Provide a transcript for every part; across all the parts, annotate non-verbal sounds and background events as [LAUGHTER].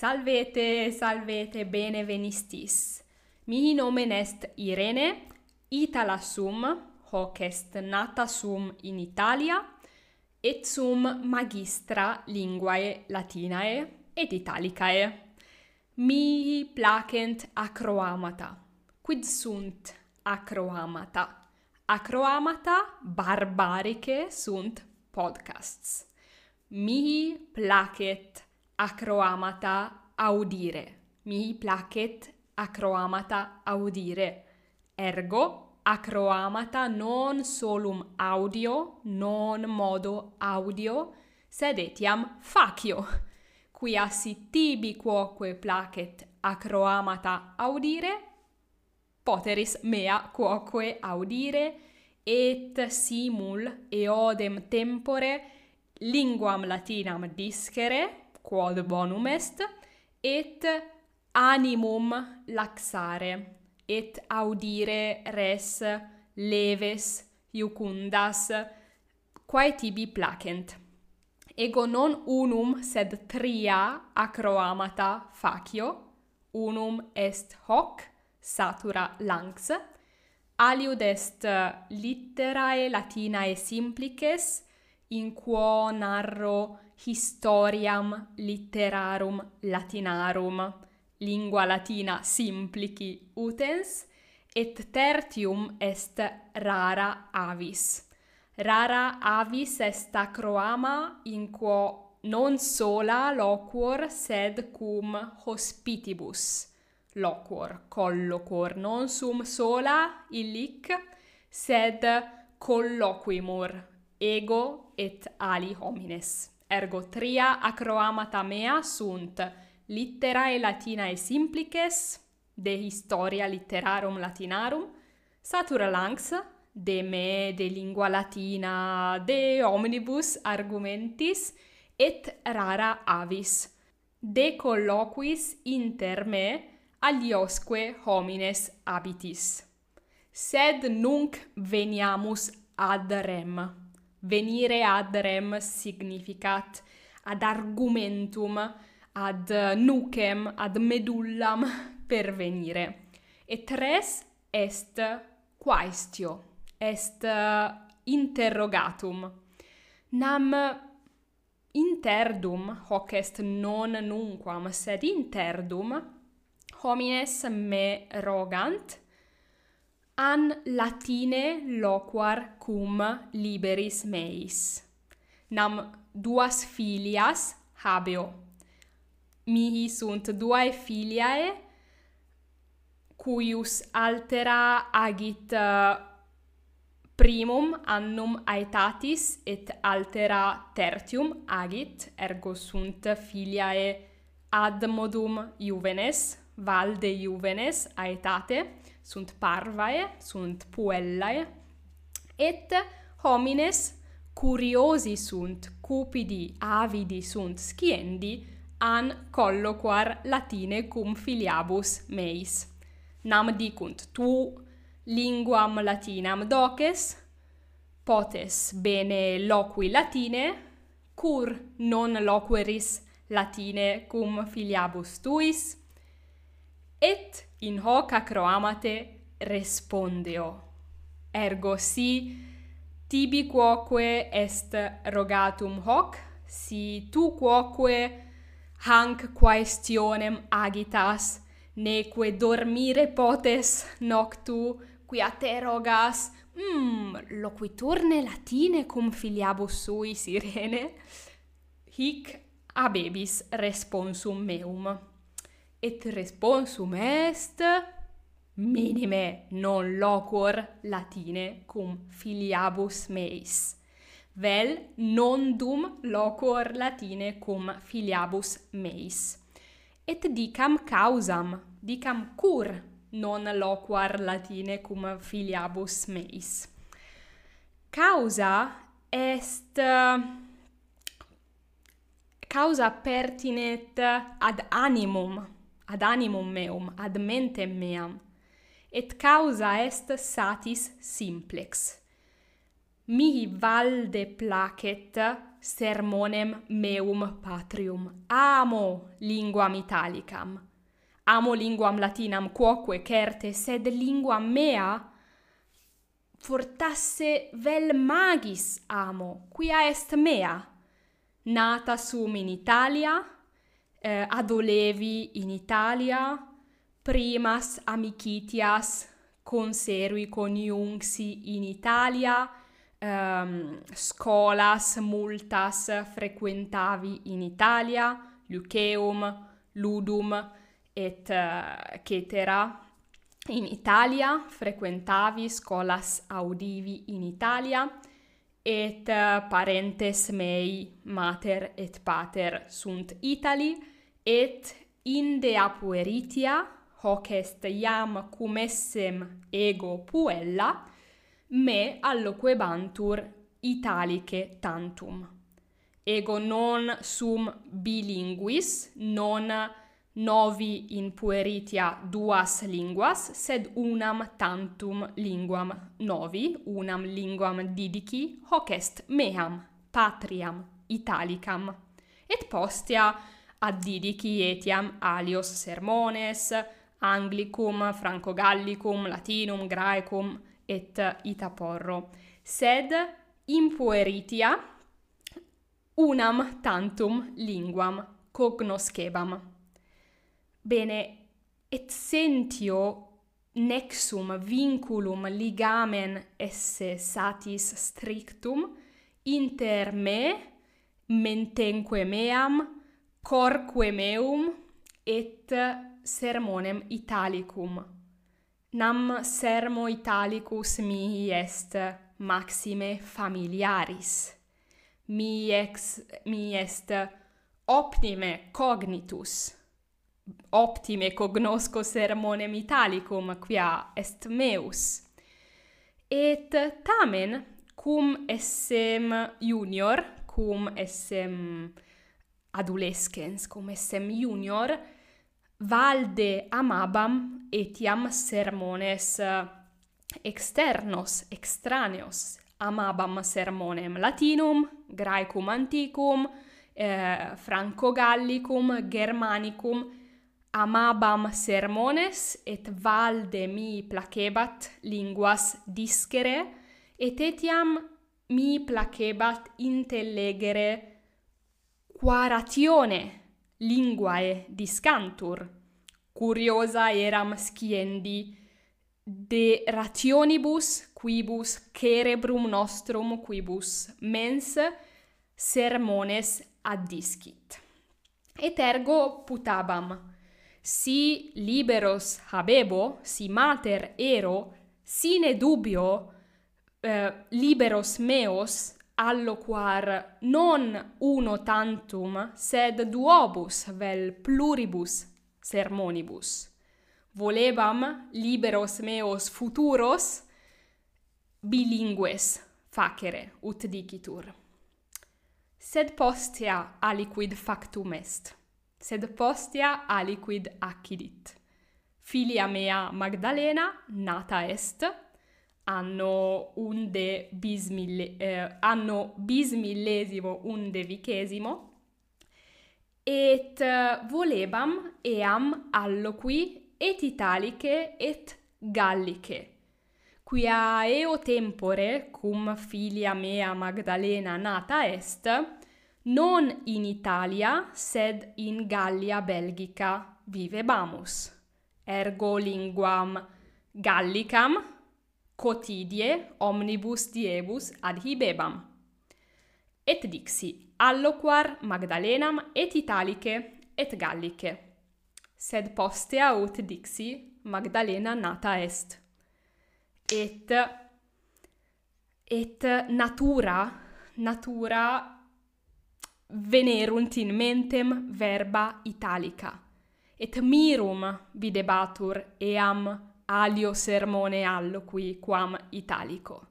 Salvete, salvete, bene venistis. Mihi nomen est Irene, Itala sum, hoc est nata sum in Italia, et sum magistra linguae Latinae et Italicae. Mihi placent acroamata. Quid sunt acroamata? Acroamata barbarice sunt podcasts. Mihi placet acroamata audire. Mi placet acroamata audire. Ergo acroamata non solum audio, non modo audio, sed etiam facio, [LAUGHS] quia si tibi quoque placet acroamata audire, poteris mea quoque audire, et simul eodem tempore linguam latinam discere, quod bonum est, et animum laxare, et audire res leves iucundas, quae tibi placent. Ego non unum, sed tria acroamata facio, unum est hoc, satura lanx, aliud est litterae latinae simplices, in quo narro historiam literarum latinarum lingua latina simplici utens et tertium est rara avis. Rara avis est acroama in quo non sola loquor sed cum hospitibus. Loquor colloquor non sum sola illic sed colloquimur ego et ali homines ergo tria acroamata mea sunt litterae Latinae simplices, de historia litterarum latinarum, satura lanx, de me, de lingua latina, de omnibus argumentis, et rara avis. De colloquis inter me aliosque homines habitis. Sed nunc veniamus ad rem venire ad rem significat, ad argumentum, ad nucem, ad medullam [LAUGHS] pervenire. Et res est quaestio, est uh, interrogatum. Nam interdum, hoc est non nunquam, sed interdum, homines me rogant, an latine loquar cum liberis meis. Nam duas filias habeo. Mihi sunt duae filiae, cuius altera agit eh, primum annum aetatis et altera tertium agit, ergo sunt filiae ad modum juvenes, valde juvenes aetate, sunt parvae, sunt puellae, et homines curiosi sunt, cupidi, avidi sunt, sciendi, an colloquar latine cum filiabus meis. Nam dicunt tu linguam latinam doces, potes bene loqui latine, cur non loqueris latine cum filiabus tuis, in hoc acroamate respondeo. Ergo si tibi quoque est rogatum hoc, si tu quoque hanc quaestionem agitas, neque dormire potes noctu, quia te rogas, mm, loquiturne latine cum filiabus sui sirene, hic abebis responsum meum et responsum est minime non loquor latine cum filiabus meis. Vel non dum loquor latine cum filiabus meis. Et dicam causam dicam cur non loquar latine cum filiabus meis. Causa est causa pertinet ad animum ad animum meum, ad mentem meam, et causa est satis simplex. Mihi valde placet sermonem meum patrium. Amo linguam italicam. Amo linguam latinam quoque certe, sed linguam mea fortasse vel magis amo, quia est mea, nata sum in Italia, eh, adolevi in Italia primas amicitias conservi coniunxi in Italia um, scolas multas frequentavi in Italia Luceum Ludum et eh, uh, cetera in Italia frequentavi scolas audivi in Italia et uh, parentes mei mater et pater sunt Itali et inde apueritia hoc est iam cum essem ego puella me alloquebantur italice tantum. Ego non sum bilinguis non novi in pueritia duas linguas sed unam tantum linguam novi unam linguam didici hoc est meam patriam italicam. Et postea addidici etiam alios sermones, anglicum, francogallicum, latinum, graecum et itaporro, sed impueritia unam tantum linguam cognoscebam. Bene, et sentio nexum vinculum ligamen esse satis strictum inter me mentenque meam corque meum et sermonem italicum. Nam sermo italicus mihi est maxime familiaris. Mi ex mi est optime cognitus. Optime cognosco sermonem italicum quia est meus. Et tamen cum essem junior, cum essem adolescens cum essem junior valde amabam etiam sermones eh, externos extraneos amabam sermonem latinum graecum anticum eh, franco-gallicum germanicum amabam sermones et valde mi placebat linguas discere et etiam mi placebat intellegere quaratione linguae discantur, curiosa eram sciendi de rationibus quibus cerebrum nostrum quibus mens sermones addiscit. Et ergo putabam, si liberos habebo, si mater ero, sine dubio eh, liberos meos alloquar non uno tantum, sed duobus vel pluribus sermonibus. Volebam liberos meos futuros bilingues facere, ut dicitur. Sed postea aliquid factum est, sed postea aliquid accidit. Filia mea Magdalena nata est, hanno unde bismille, eh, anno bismillesimo undevicesimo et eh, volebam eam alloqui et italice et gallice quia eo tempore cum filia mea Magdalena nata est non in Italia sed in Gallia Belgica vivebamus ergo linguam gallicam quotidie omnibus diebus adhibebam. Et dixi alloquar Magdalenam et Italice et Gallice. Sed postea ut dixi Magdalena nata est. Et et natura natura venerunt in mentem verba italica et mirum videbatur eam alio sermone alloqui quam italico.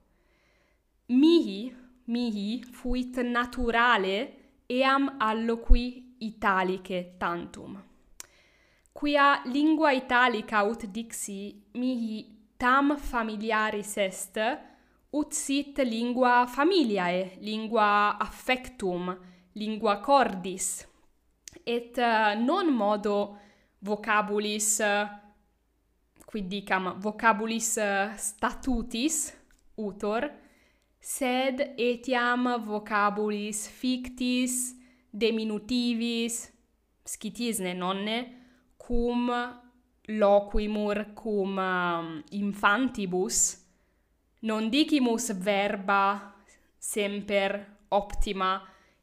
Mihi, mihi fuit naturale eam alloqui italice tantum. Quia lingua italica ut dixi mihi tam familiaris est, ut sit lingua familiae, lingua affectum, lingua cordis, et uh, non modo vocabulis uh, quid dicam vocabulis eh, statutis utor sed etiam vocabulis fictis diminutivis scitisne nonne cum loquimur cum um, infantibus non dicimus verba semper optima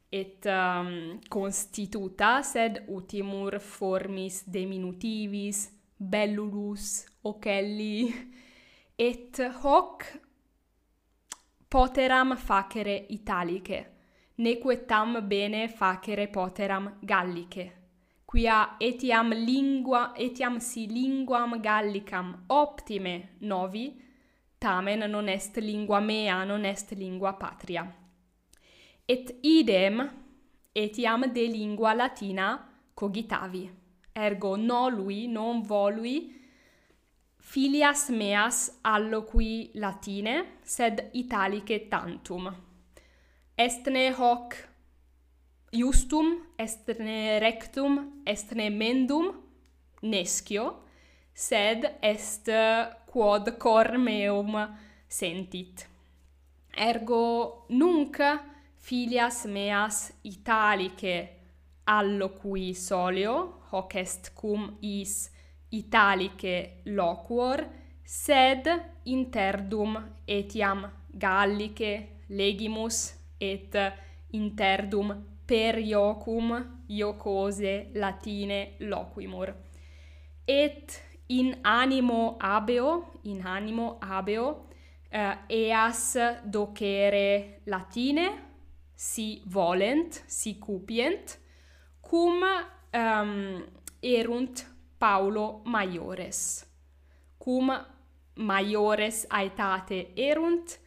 et um, constituta sed utimur formis diminutivis Bellulus, Ocelli, et hoc poteram facere italice, neque tam bene facere poteram gallice. Quia etiam lingua, etiam si linguam gallicam optime novi, tamen non est lingua mea, non est lingua patria. Et idem, etiam de lingua latina cogitavi ergo nolui, non volui, filias meas alloqui latine, sed italice tantum. Estne hoc justum, estne rectum, estne mendum, nescio, sed est quod cor meum sentit. Ergo nunc filias meas italice alloqui solio, hoc est cum is italice loquor, sed interdum etiam gallice legimus et interdum per iocum iocose latine loquimur. Et in animo abeo, in animo abeo, uh, eas docere latine, si volent, si cupient, cum um, erunt Paulo maiores. Cum maiores aetate erunt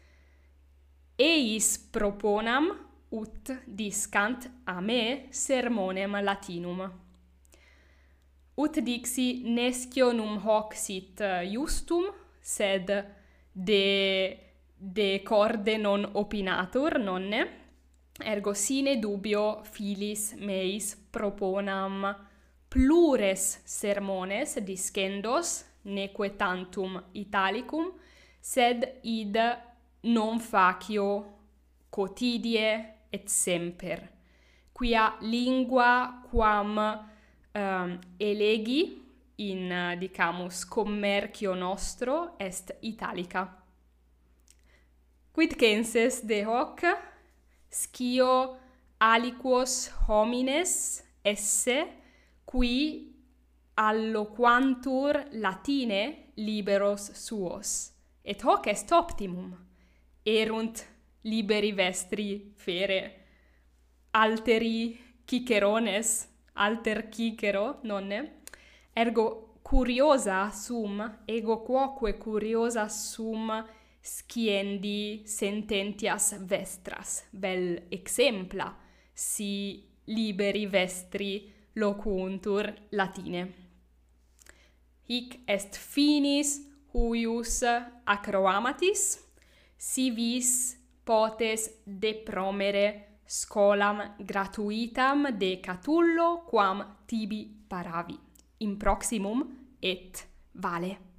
eis proponam ut discant a me sermonem latinum. Ut dixi nescio num hoc sit eh, justum sed de de corde non opinatur nonne Ergo sine dubio filis meis proponam plures sermones discendos neque tantum italicum sed id non facio quotidie et semper. Quia lingua quam um, elegi in dicamus commercio nostro est italica. Quid censes de hoc? scio aliquos homines esse qui alloquantur latine liberos suos. Et hoc est optimum. Erunt liberi vestri fere. Alteri cicerones alter cicero nonne. Ergo curiosa sum ego quoque curiosa sum sciendi sententias vestras, bel exempla, si liberi vestri locuntur latine. Hic est finis huius acroamatis, si vis potes depromere scolam gratuitam de Catullo quam tibi paravi, in proximum et vale.